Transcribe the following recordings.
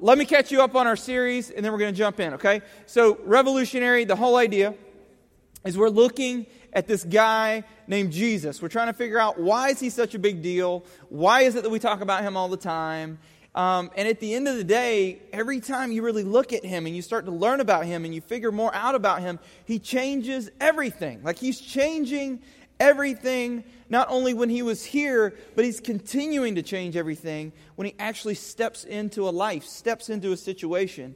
let me catch you up on our series, and then we're going to jump in, okay? So, revolutionary, the whole idea is we're looking at this guy named Jesus. We're trying to figure out why is he such a big deal? Why is it that we talk about him all the time? Um, and at the end of the day, every time you really look at him and you start to learn about him and you figure more out about him, he changes everything. Like he's changing everything, not only when he was here, but he's continuing to change everything when he actually steps into a life, steps into a situation.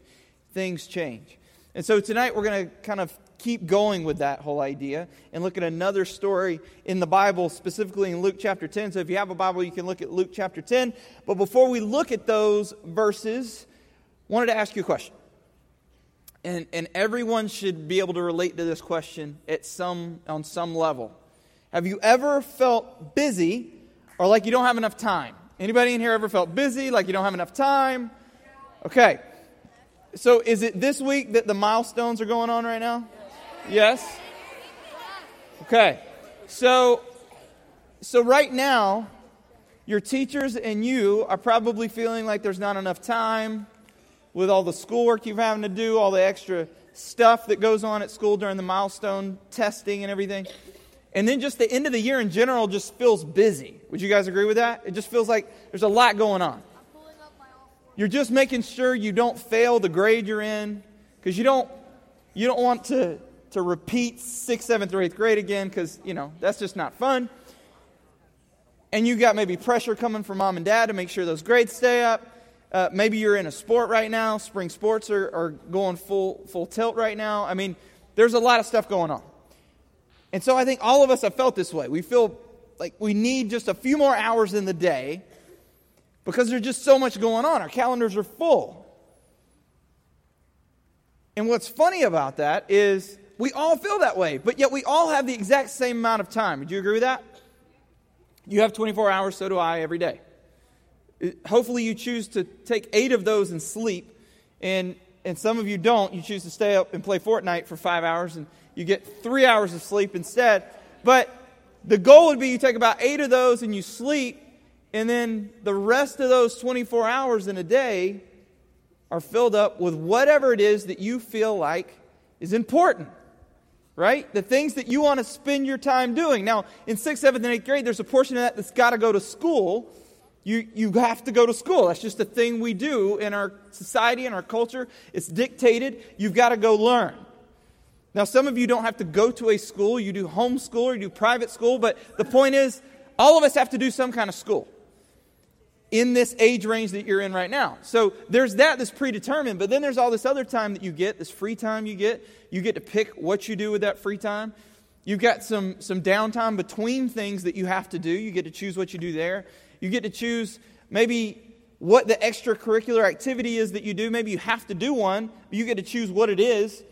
Things change. And so tonight we're going to kind of keep going with that whole idea and look at another story in the Bible, specifically in Luke chapter 10. So if you have a Bible, you can look at Luke chapter 10. But before we look at those verses, wanted to ask you a question. And, and everyone should be able to relate to this question at some, on some level. Have you ever felt busy or like you don't have enough time? Anybody in here ever felt busy, like you don't have enough time? Okay. So is it this week that the milestones are going on right now? Yes? Okay. So so right now your teachers and you are probably feeling like there's not enough time with all the schoolwork you're having to do, all the extra stuff that goes on at school during the milestone testing and everything. And then just the end of the year in general just feels busy. Would you guys agree with that? It just feels like there's a lot going on. You're just making sure you don't fail the grade you're in because you don't you don't want to to repeat sixth, seventh, or eighth grade again because, you know, that's just not fun. And you got maybe pressure coming from mom and dad to make sure those grades stay up. Uh, maybe you're in a sport right now. Spring sports are, are going full, full tilt right now. I mean, there's a lot of stuff going on. And so I think all of us have felt this way. We feel like we need just a few more hours in the day because there's just so much going on. Our calendars are full. And what's funny about that is we all feel that way, but yet we all have the exact same amount of time. Would you agree with that? You have 24 hours, so do I, every day. Hopefully, you choose to take eight of those and sleep, and, and some of you don't. You choose to stay up and play Fortnite for five hours, and you get three hours of sleep instead. But the goal would be you take about eight of those and you sleep, and then the rest of those 24 hours in a day are filled up with whatever it is that you feel like is important right? The things that you want to spend your time doing. Now, in sixth, seventh, and eighth grade, there's a portion of that that's got to go to school. You, you have to go to school. That's just a thing we do in our society and our culture. It's dictated. You've got to go learn. Now, some of you don't have to go to a school. You do homeschool or you do private school. But the point is, all of us have to do some kind of school in this age range that you're in right now. So there's that that's predetermined, but then there's all this other time that you get, this free time you get. You get to pick what you do with that free time. You've got some, some downtime between things that you have to do. You get to choose what you do there. You get to choose maybe what the extracurricular activity is that you do. Maybe you have to do one, but you get to choose what it is.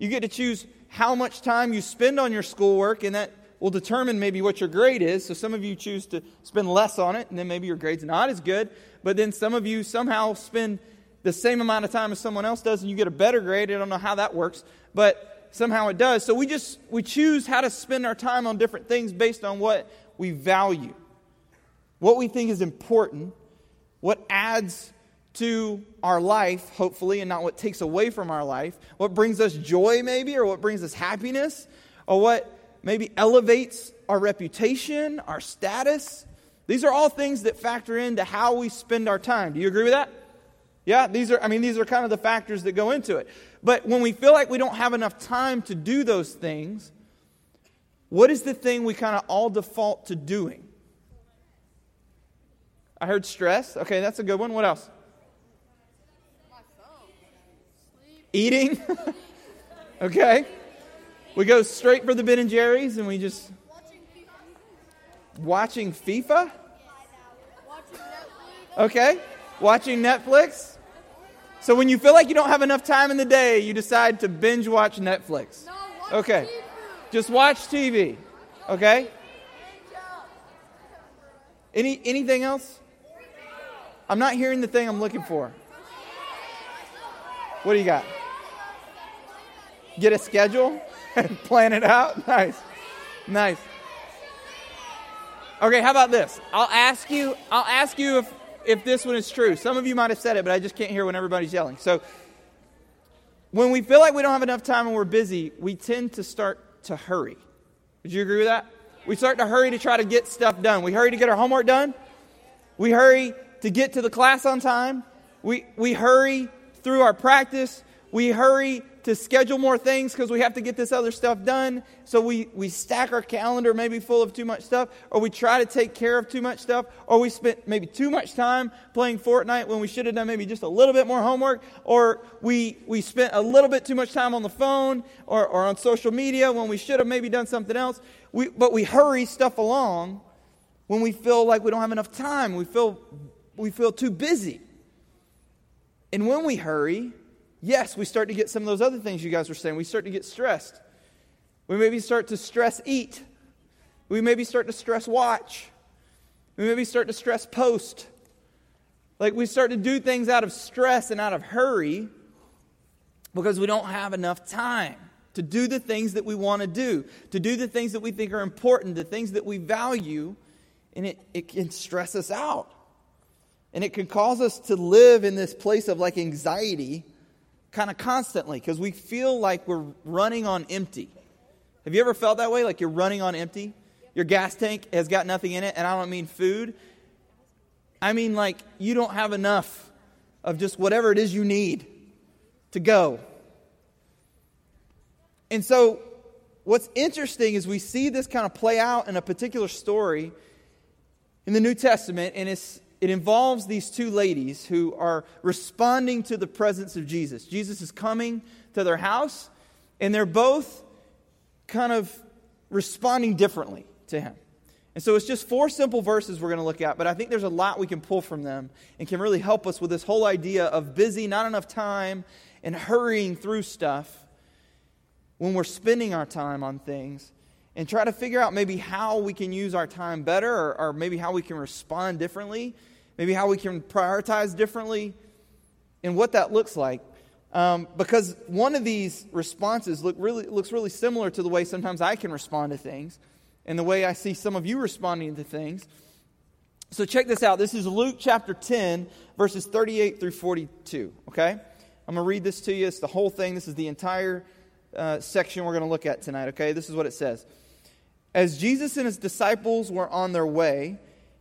You get to choose how much time you spend on your schoolwork, and that will determine maybe what your grade is. So some of you choose to spend less on it, and then maybe your grade's not as good. But then some of you somehow spend the same amount of time as someone else does, and you get a better grade. I don't know how that works, but somehow it does. So we just we choose how to spend our time on different things based on what we value, what we think is important, what adds to our life, hopefully, and not what takes away from our life, what brings us joy, maybe, or what brings us happiness, or what maybe elevates our reputation, our status. These are all things that factor into how we spend our time. Do you agree with that? Yeah, these are I mean these are kind of the factors that go into it. But when we feel like we don't have enough time to do those things, what is the thing we kind of all default to doing? I heard stress. Okay, that's a good one. What else? Eating. okay. We go straight for the Ben and Jerry's and we just watching FIFA. Okay, watching Netflix. So when you feel like you don't have enough time in the day, you decide to binge watch Netflix. Okay, just watch TV. Okay. Any anything else? I'm not hearing the thing I'm looking for. What do you got? Get a schedule? and plan it out? Nice. Nice. Okay, how about this? I'll ask you I'll ask you if if this one is true. Some of you might have said it, but I just can't hear when everybody's yelling. So, when we feel like we don't have enough time and we're busy, we tend to start to hurry. Would you agree with that? We start to hurry to try to get stuff done. We hurry to get our homework done. We hurry to get to the class on time. We, we hurry through our practice. We hurry to schedule more things because we have to get this other stuff done. So we, we stack our calendar maybe full of too much stuff, or we try to take care of too much stuff, or we spent maybe too much time playing Fortnite when we should have done maybe just a little bit more homework, or we, we spent a little bit too much time on the phone or, or on social media when we should have maybe done something else. We, but we hurry stuff along when we feel like we don't have enough time. We feel, we feel too busy. And when we hurry, yes, we start to get some of those other things you guys were saying. We start to get stressed. We maybe start to stress eat. We maybe start to stress watch. We maybe start to stress post. Like we start to do things out of stress and out of hurry because we don't have enough time to do the things that we want to do, to do the things that we think are important, the things that we value, and it, it can stress us out. And it can cause us to live in this place of like anxiety kind of constantly because we feel like we're running on empty. Have you ever felt that way? Like you're running on empty? Your gas tank has got nothing in it, and I don't mean food. I mean like you don't have enough of just whatever it is you need to go. And so, what's interesting is we see this kind of play out in a particular story in the New Testament, and it's it involves these two ladies who are responding to the presence of Jesus. Jesus is coming to their house, and they're both kind of responding differently to him. And so it's just four simple verses we're going to look at, but I think there's a lot we can pull from them and can really help us with this whole idea of busy, not enough time, and hurrying through stuff when we're spending our time on things and try to figure out maybe how we can use our time better or, or maybe how we can respond differently maybe how we can prioritize differently, and what that looks like. Um, because one of these responses look really, looks really similar to the way sometimes I can respond to things and the way I see some of you responding to things. So check this out. This is Luke chapter 10, verses 38 through 42. Okay? I'm going to read this to you. It's the whole thing. This is the entire uh, section we're going to look at tonight. Okay? This is what it says. As Jesus and his disciples were on their way,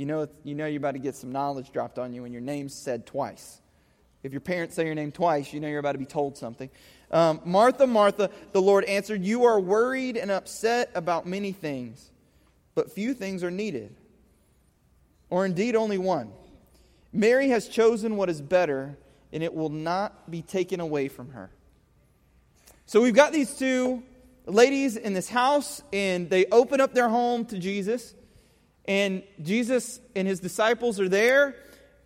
You know, you know you're about to get some knowledge dropped on you when your name's said twice. If your parents say your name twice, you know you're about to be told something. Um, Martha, Martha, the Lord answered, You are worried and upset about many things, but few things are needed, or indeed only one. Mary has chosen what is better, and it will not be taken away from her. So we've got these two ladies in this house, and they open up their home to Jesus. And Jesus and his disciples are there.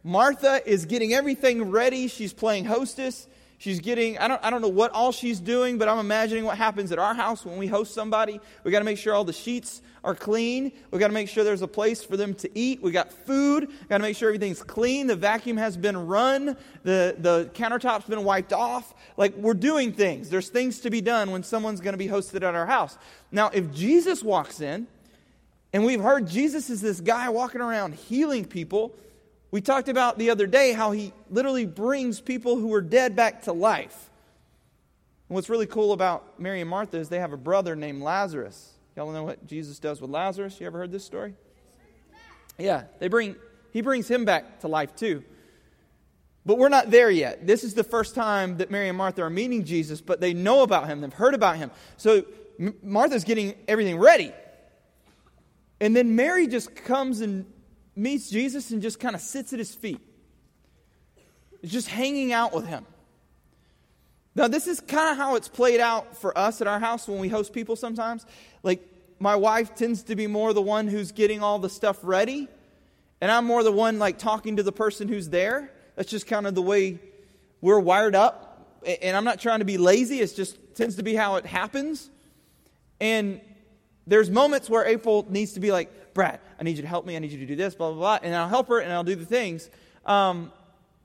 Martha is getting everything ready. She's playing hostess. She's getting, I don't, I don't know what all she's doing, but I'm imagining what happens at our house when we host somebody. We got to make sure all the sheets are clean. We got to make sure there's a place for them to eat. We got food. Got to make sure everything's clean. The vacuum has been run. The, the countertop's been wiped off. Like we're doing things. There's things to be done when someone's going to be hosted at our house. Now, if Jesus walks in and we've heard Jesus is this guy walking around healing people. We talked about the other day how he literally brings people who are dead back to life. And what's really cool about Mary and Martha is they have a brother named Lazarus. Y'all know what Jesus does with Lazarus? You ever heard this story? Yeah, they bring he brings him back to life too. But we're not there yet. This is the first time that Mary and Martha are meeting Jesus, but they know about him, they've heard about him. So Martha's getting everything ready. And then Mary just comes and meets Jesus and just kind of sits at his feet. Just hanging out with him. Now, this is kind of how it's played out for us at our house when we host people sometimes. Like, my wife tends to be more the one who's getting all the stuff ready, and I'm more the one like talking to the person who's there. That's just kind of the way we're wired up, and I'm not trying to be lazy, it just tends to be how it happens. And there's moments where April needs to be like, Brad, I need you to help me, I need you to do this, blah, blah, blah. And I'll help her and I'll do the things. Um,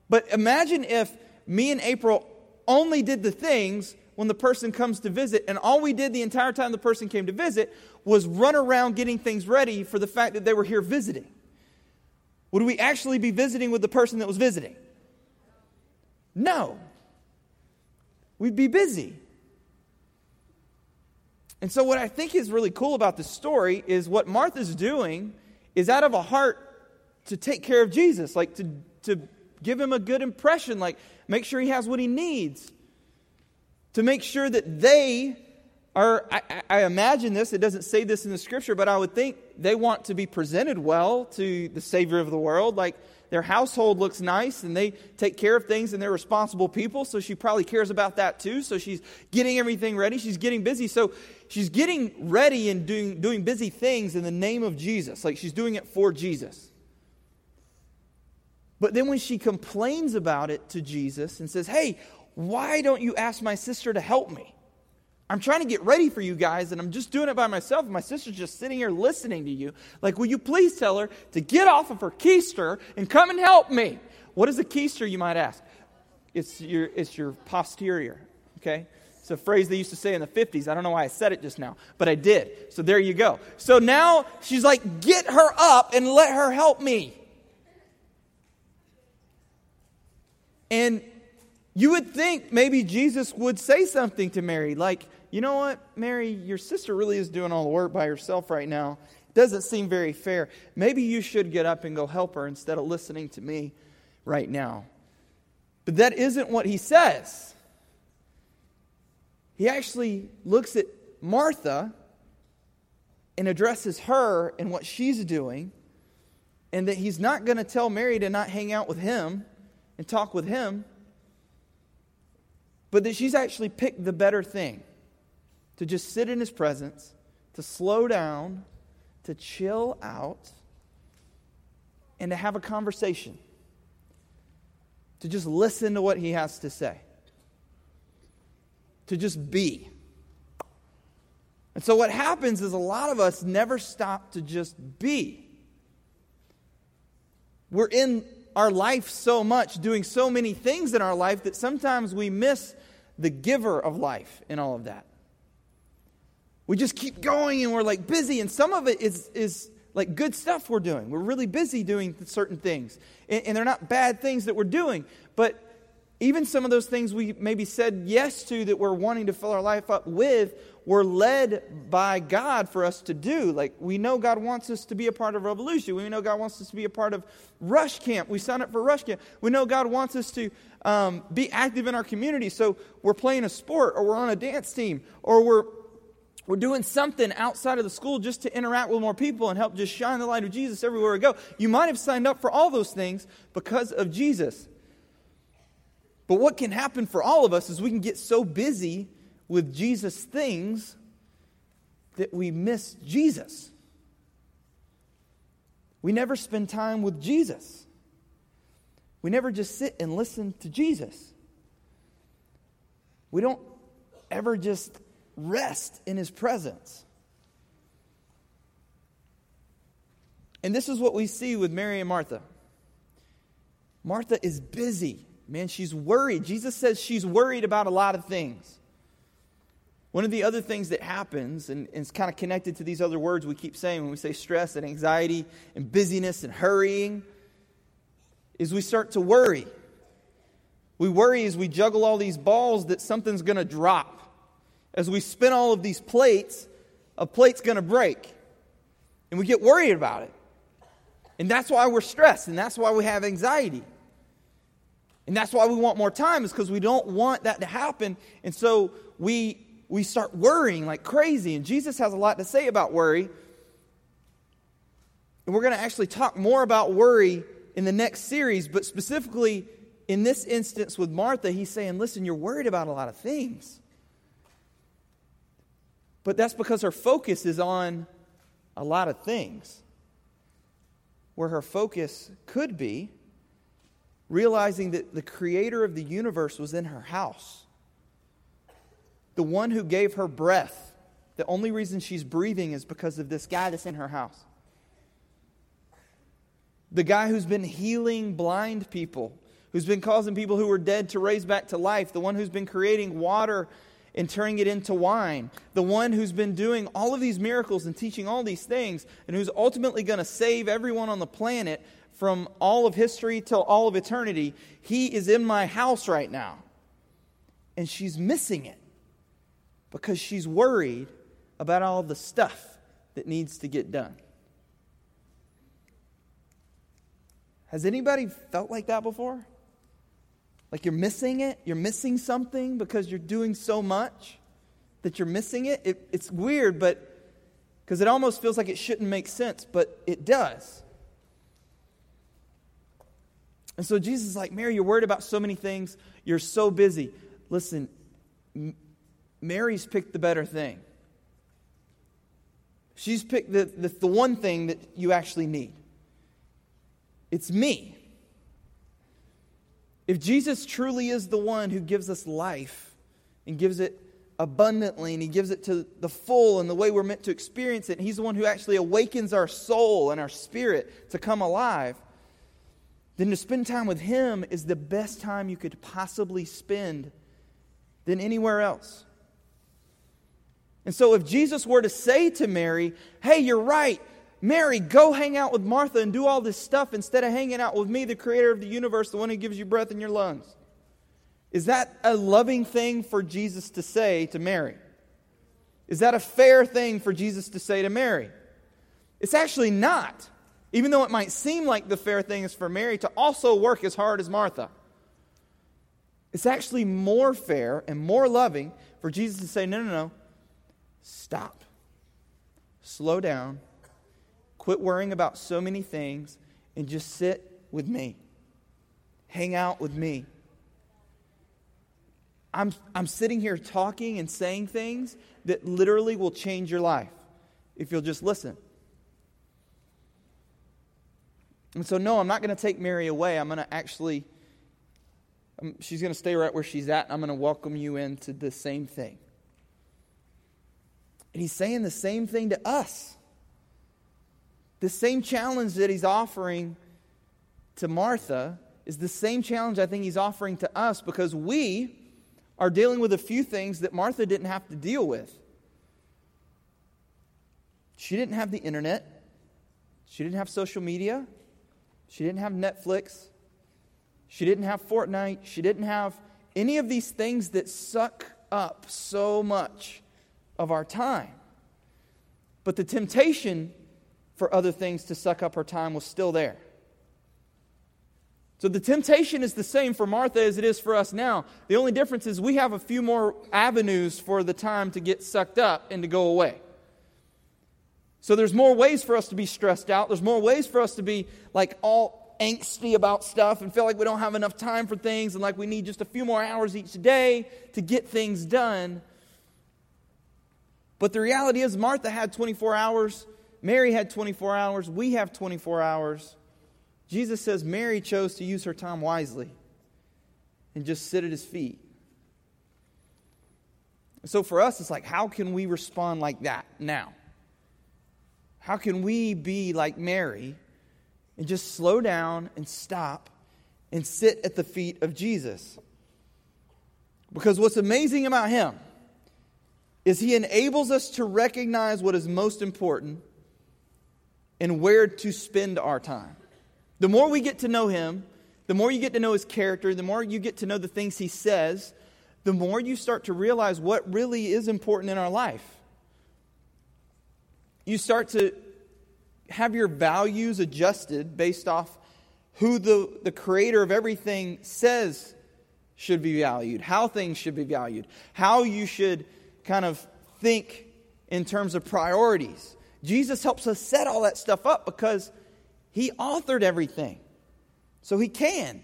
but imagine if me and April only did the things when the person comes to visit, and all we did the entire time the person came to visit was run around getting things ready for the fact that they were here visiting. Would we actually be visiting with the person that was visiting? No. We'd be busy. And so, what I think is really cool about this story is what Martha's doing is out of a heart to take care of Jesus, like to, to give him a good impression, like make sure he has what he needs, to make sure that they are, I, I, imagine this, it doesn't say this in the scripture, but I would think they want to be presented well to the Savior of the world. Like their household looks nice and they take care of things and they're responsible people, so she probably cares about that too. So she's getting everything ready, she's getting busy. So she's getting ready and doing, doing busy things in the name of Jesus. Like she's doing it for Jesus. But then when she complains about it to Jesus and says, Hey, why don't you ask my sister to help me? I'm trying to get ready for you guys, and I'm just doing it by myself. My sister's just sitting here listening to you. Like, will you please tell her to get off of her keister and come and help me? What is a keister, you might ask? It's your, it's your posterior, okay? It's a phrase they used to say in the 50s. I don't know why I said it just now, but I did. So there you go. So now she's like, get her up and let her help me. And you would think maybe Jesus would say something to Mary, like, you know what, Mary, your sister really is doing all the work by herself right now. Doesn't seem very fair. Maybe you should get up and go help her instead of listening to me right now. But that isn't what he says. He actually looks at Martha and addresses her and what she's doing, and that he's not going to tell Mary to not hang out with him and talk with him, but that she's actually picked the better thing to just sit in his presence, to slow down, to chill out, and to have a conversation, to just listen to what he has to say, to just be. And so, what happens is a lot of us never stop to just be. We're in our life so much, doing so many things in our life, that sometimes we miss the giver of life in all of that we just keep going and we're like busy. And some of it is is like good stuff we're doing. We're really busy doing certain things. And, and, they're not bad things that we're doing. But even some of those things we maybe said yes to that we're wanting to fill our life up with were led by god for us to do. Like we know god wants us to be a part of revolution. We know god wants us to be a part of rush camp. We sign up for rush camp. We know god wants us to um, be active in our community. So we're playing a sport or we're on a dance team or we're we're doing something outside of the school just to interact with more people and help just shine the light of Jesus everywhere we go. You might have signed up for all those things because of Jesus. But what can happen for all of us is we can get so busy with Jesus' things that we miss Jesus. We never spend time with Jesus. We never just sit and listen to Jesus. We don't ever just rest in his presence. And this is what we see with Mary and Martha. Martha is busy. Man, she's worried. Jesus says she's worried about a lot of things. One of the other things that happens, and, it's kind of connected to these other words we keep saying when we say stress and anxiety and busyness and hurrying, is we start to worry. We worry as we juggle all these balls that something's going to drop as we spin all of these plates, a plate's going to break. And we get worried about it. And that's why we're stressed, and that's why we have anxiety. And that's why we want more time, is because we don't want that to happen. And so we, we start worrying like crazy. And Jesus has a lot to say about worry. And we're going to actually talk more about worry in the next series, but specifically in this instance with Martha, he's saying, Listen, you're worried about a lot of things. But that's because her focus is on a lot of things. Where her focus could be realizing that the creator of the universe was in her house. The one who gave her breath. The only reason she's breathing is because of this guy that's in her house. The guy who's been healing blind people, who's been causing people who were dead to raise back to life, the one who's been creating water and turning it into wine, the one who's been doing all of these miracles and teaching all these things, and who's ultimately going to save everyone on the planet from all of history till all of eternity, he is in my house right now. And she's missing it because she's worried about all the stuff that needs to get done. Has anybody felt like that before? Like you're missing it? You're missing something because you're doing so much that you're missing it? it it's weird, but because it almost feels like it shouldn't make sense, but it does. And so Jesus is like, Mary, you're worried about so many things. You're so busy. Listen, M- Mary's picked the better thing. She's picked the, the, the one thing that you actually need. It's me. If Jesus truly is the one who gives us life and gives it abundantly and he gives it to the full and the way we're meant to experience it, and he's the one who actually awakens our soul and our spirit to come alive, then to spend time with him is the best time you could possibly spend than anywhere else. And so, if Jesus were to say to Mary, Hey, you're right, Mary, go hang out with Martha and do all this stuff instead of hanging out with me, the creator of the universe, the one who gives you breath in your lungs. Is that a loving thing for Jesus to say to Mary? Is that a fair thing for Jesus to say to Mary? It's actually not. Even though it might seem like the fair thing is for Mary to also work as hard as Martha. It's actually more fair and more loving for Jesus to say, no, no, no, stop. Slow down Quit worrying about so many things and just sit with me. Hang out with me. I'm, I'm sitting here talking and saying things that literally will change your life if you'll just listen. And so, no, I'm not going to take Mary away. I'm going to actually, um, she's going to stay right where she's at, and I'm going to welcome you into the same thing. And he's saying the same thing to us. The same challenge that he's offering to Martha is the same challenge I think he's offering to us because we are dealing with a few things that Martha didn't have to deal with. She didn't have the internet, she didn't have social media, she didn't have Netflix, she didn't have Fortnite, she didn't have any of these things that suck up so much of our time. But the temptation for other things to suck up her time was still there. So the temptation is the same for Martha as it is for us now. The only difference is we have a few more avenues for the time to get sucked up and to go away. So there's more ways for us to be stressed out. There's more ways for us to be like all angsty about stuff and feel like we don't have enough time for things and like we need just a few more hours each day to get things done. But the reality is, Martha had 24 hours Mary had 24 hours. We have 24 hours. Jesus says Mary chose to use her time wisely and just sit at his feet. So for us, it's like, how can we respond like that now? How can we be like Mary and just slow down and stop and sit at the feet of Jesus? Because what's amazing about him is he enables us to recognize what is most important and where to spend our time. The more we get to know him, the more you get to know his character, the more you get to know the things he says, the more you start to realize what really is important in our life. You start to have your values adjusted based off who the, the creator of everything says should be valued, how things should be valued, how you should kind of think in terms of priorities. Jesus helps us set all that stuff up because he authored everything. So he can.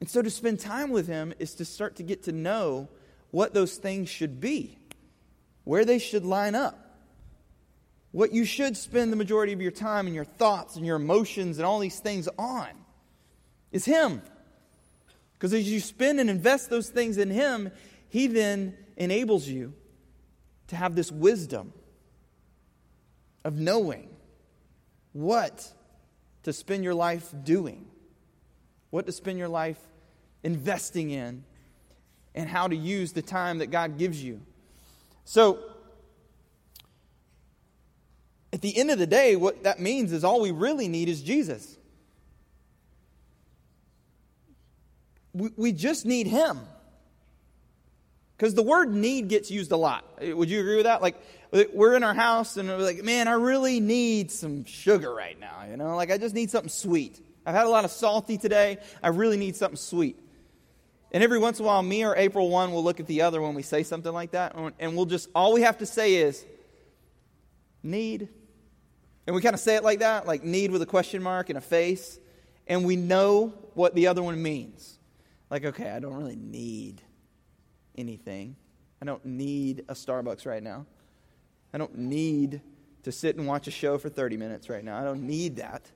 And so to spend time with him is to start to get to know what those things should be, where they should line up, what you should spend the majority of your time and your thoughts and your emotions and all these things on. is Him. Because as you spend and invest those things in Him, He then enables you to have this wisdom of knowing what to spend your life doing, what to spend your life investing in, and how to use the time that God gives you. So, at the end of the day, what that means is all we really need is Jesus. We, we just need Him. Because the word need gets used a lot. Eh, would you agree with that? Like, eh, we're in our house and we're like, man, I really need some sugar right now. You know, like I just need something sweet. I've had a lot of salty today. I really need something sweet. And every once in a while, me or April one will look at the other when we say something like that, and we'll just, all we have to say is, need. And we kind of say it like that, like need with a question mark and a face, and we know what the other one means. Like, okay, I don't really need anything. I don't need a Starbucks right now. I don't need to sit and watch a show for 30 minutes right now. I don't need that.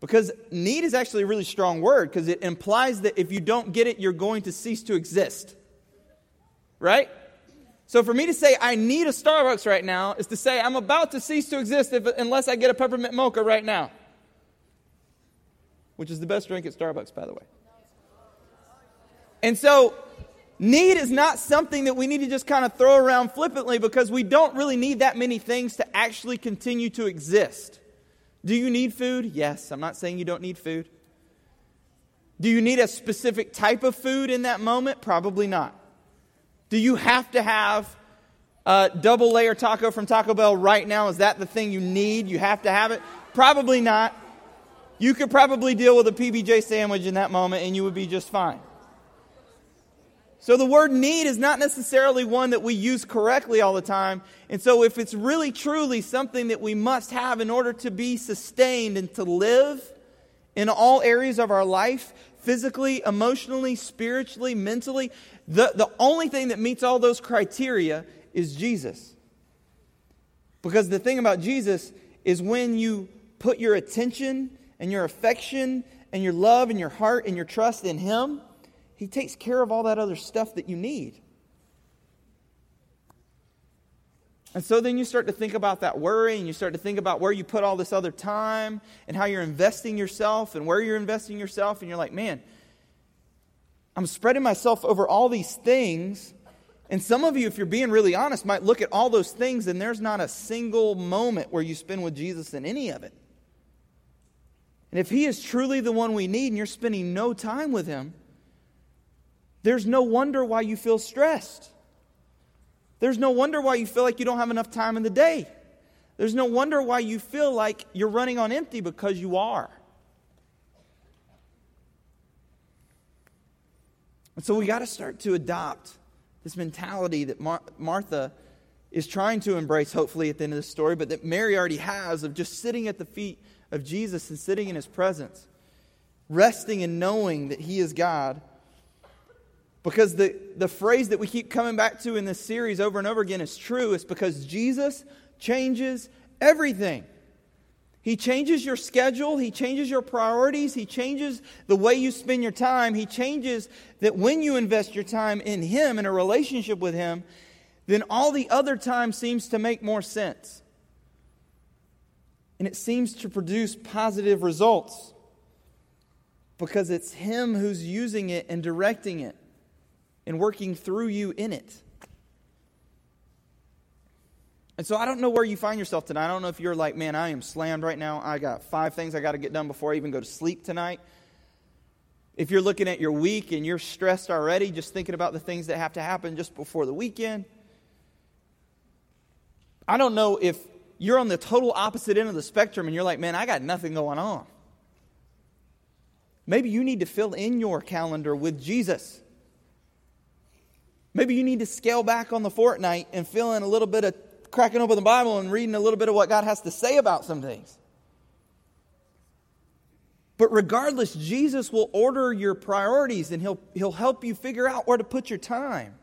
Because need is actually a really strong word because it implies that if you don't get it, you're going to cease to exist. Right? So for me to say I need a Starbucks right now is to say I'm about to cease to exist if, unless I get a peppermint mocha right now. Which is the best drink at Starbucks, by the way. And so Need is not something that we need to just kind of throw around flippantly because we don't really need that many things to actually continue to exist. Do you need food? Yes. I'm not saying you don't need food. Do you need a specific type of food in that moment? Probably not. Do you have to have a double layer taco from Taco Bell right now? Is that the thing you need? You have to have it? Probably not. You could probably deal with a PBJ sandwich in that moment and you would be just fine. So the word need is not necessarily one that we use correctly all the time. And so if it's really truly something that we must have in order to be sustained and to live in all areas of our life, physically, emotionally, spiritually, mentally, the, the only thing that meets all those criteria is Jesus. Because the thing about Jesus is when you put your attention and your affection and your love and your heart and your trust in Him, he takes care of all that other stuff that you need. And so then you start to think about that worry and you start to think about where you put all this other time and how you're investing yourself and where you're investing yourself. And you're like, man, I'm spreading myself over all these things. And some of you, if you're being really honest, might look at all those things and there's not a single moment where you spend with Jesus in any of it. And if He is truly the one we need and you're spending no time with Him, there's no wonder why you feel stressed. There's no wonder why you feel like you don't have enough time in the day. There's no wonder why you feel like you're running on empty because you are. And so we got to start to adopt this mentality that Mar- Martha is trying to embrace, hopefully, at the end of the story, but that Mary already has of just sitting at the feet of Jesus and sitting in his presence, resting and knowing that he is God because the, the phrase that we keep coming back to in this series over and over again is true. It's because Jesus changes everything. He changes your schedule. He changes your priorities. He changes the way you spend your time. He changes that when you invest your time in Him, in a relationship with Him, then all the other time seems to make more sense. And it seems to produce positive results because it's Him who's using it and directing it and working through you in it. And so I don't know where you find yourself tonight. I don't know if you're like, man, I am slammed right now. I got five things I got to get done before I even go to sleep tonight. If you're looking at your week and you're stressed already, just thinking about the things that have to happen just before the weekend. I don't know if you're on the total opposite end of the spectrum and you're like, man, I got nothing going on. Maybe you need to fill in your calendar with Jesus. Maybe you need to scale back on the Fortnite and fill in a little bit of cracking open the Bible and reading a little bit of what God has to say about some things. But regardless, Jesus will order your priorities and he'll, he'll help you figure out where to put your time.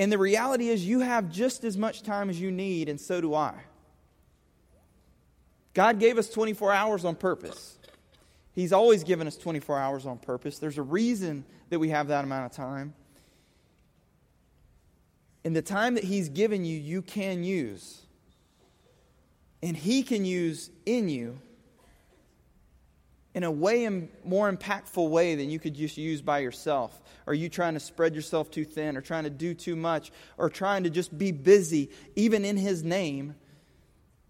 And the reality is, you have just as much time as you need, and so do I. God gave us 24 hours on purpose. He's always given us 24 hours on purpose. There's a reason that we have that amount of time. And the time that He's given you, you can use. And He can use in you in a way more impactful way than you could just use by yourself. Are you trying to spread yourself too thin or trying to do too much or trying to just be busy, even in His name?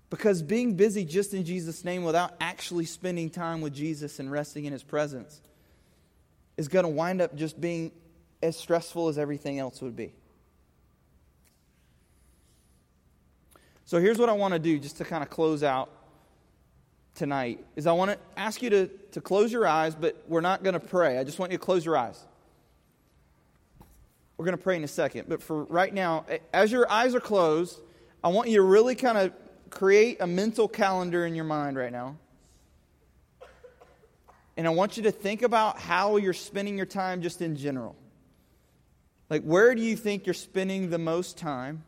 Because being busy just in Jesus' name without actually spending time with Jesus and resting in His presence is going to wind up just being as stressful as everything else would be. So here's what I want to do just to kind of close out tonight is I want to ask you to, to close your eyes, but we're not going to pray. I just want you to close your eyes. We're going to pray in a second. But for right now, as your eyes are closed, I want you to really kind of create a mental calendar in your mind right now. And I want you to think about how you're spending your time just in general. Like, where do you think you're spending the most time?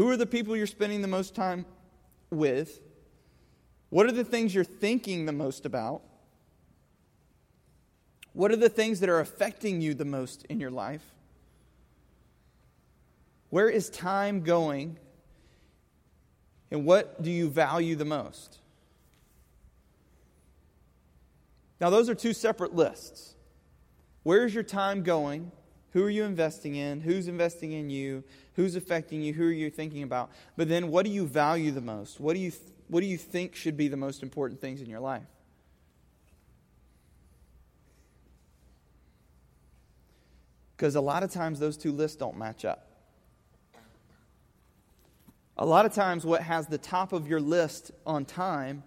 Who are the people you're spending the most time with? What are the things you're thinking the most about? What are the things that are affecting you the most in your life? Where is time going? And what do you value the most? Now, those are two separate lists. Where's your time going? Who are you investing in? Who's investing in you? Who's affecting you? Who are you thinking about? But then, what do you value the most? What do you, th- what do you think should be the most important things in your life? Because a lot of times those two lists don't match up. A lot of times, what has the top of your list on time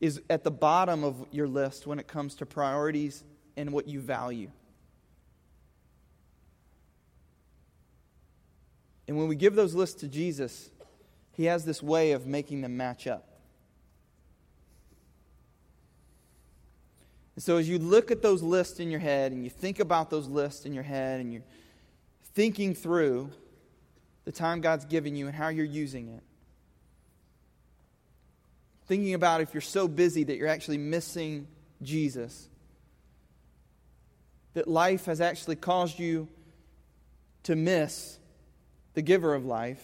is at the bottom of your list when it comes to priorities and what you value. And when we give those lists to Jesus, he has this way of making them match up. And so as you look at those lists in your head and you think about those lists in your head and you're thinking through the time God's given you and how you're using it, thinking about if you're so busy that you're actually missing Jesus, that life has actually caused you to miss the giver of life,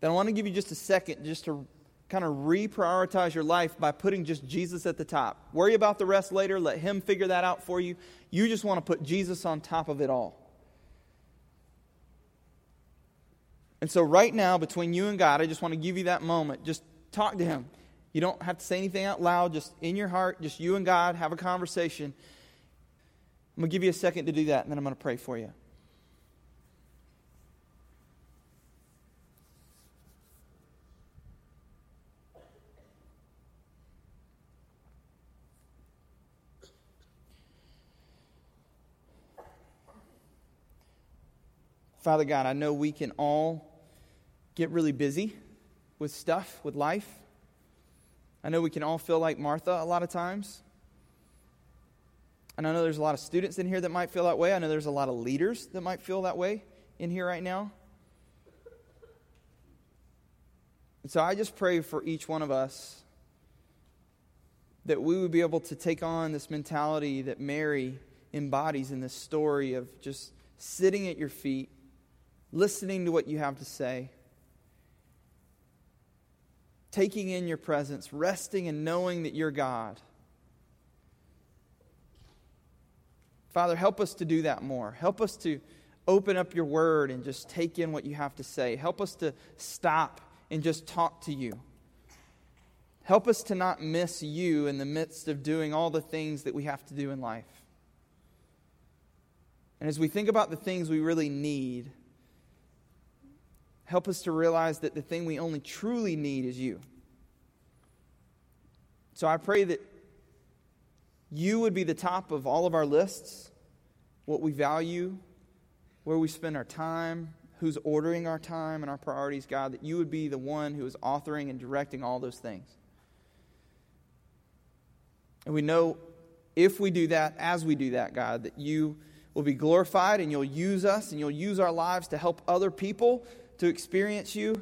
then I want to give you just a second just to kind of reprioritize your life by putting just Jesus at the top. Worry about the rest later, let Him figure that out for you. You just want to put Jesus on top of it all. And so, right now, between you and God, I just want to give you that moment. Just talk to Him. You don't have to say anything out loud, just in your heart, just you and God, have a conversation. I'm going to give you a second to do that, and then I'm going to pray for you. Father God, I know we can all get really busy with stuff, with life. I know we can all feel like Martha a lot of times. And I know there's a lot of students in here that might feel that way. I know there's a lot of leaders that might feel that way in here right now. And so I just pray for each one of us that we would be able to take on this mentality that Mary embodies in this story of just sitting at your feet listening to what you have to say, taking in your presence, resting and knowing that you're God. Father, help us to do that more. Help us to open up your word and just take in what you have to say. Help us to stop and just talk to you. Help us to not miss you in the midst of doing all the things that we have to do in life. And as we think about the things we really need, Help us to realize that the thing we only truly need is you. So I pray that you would be the top of all of our lists, what we value, where we spend our time, who's ordering our time and our priorities, God, that you would be the one who is authoring and directing all those things. And we know if we do that, as we do that, God, that you will be glorified and you'll use us and you'll use our lives to help other people to experience you.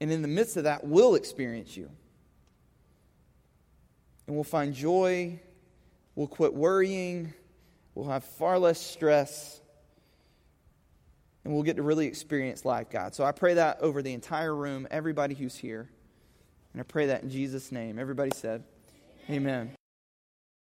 And in the midst of that, we'll experience you. And we'll find joy. We'll quit worrying. We'll have far less stress. And we'll get to really experience life, God. So I pray that over the entire room, everybody who's here. And I pray that in Jesus' name. Everybody said, Amen. Amen.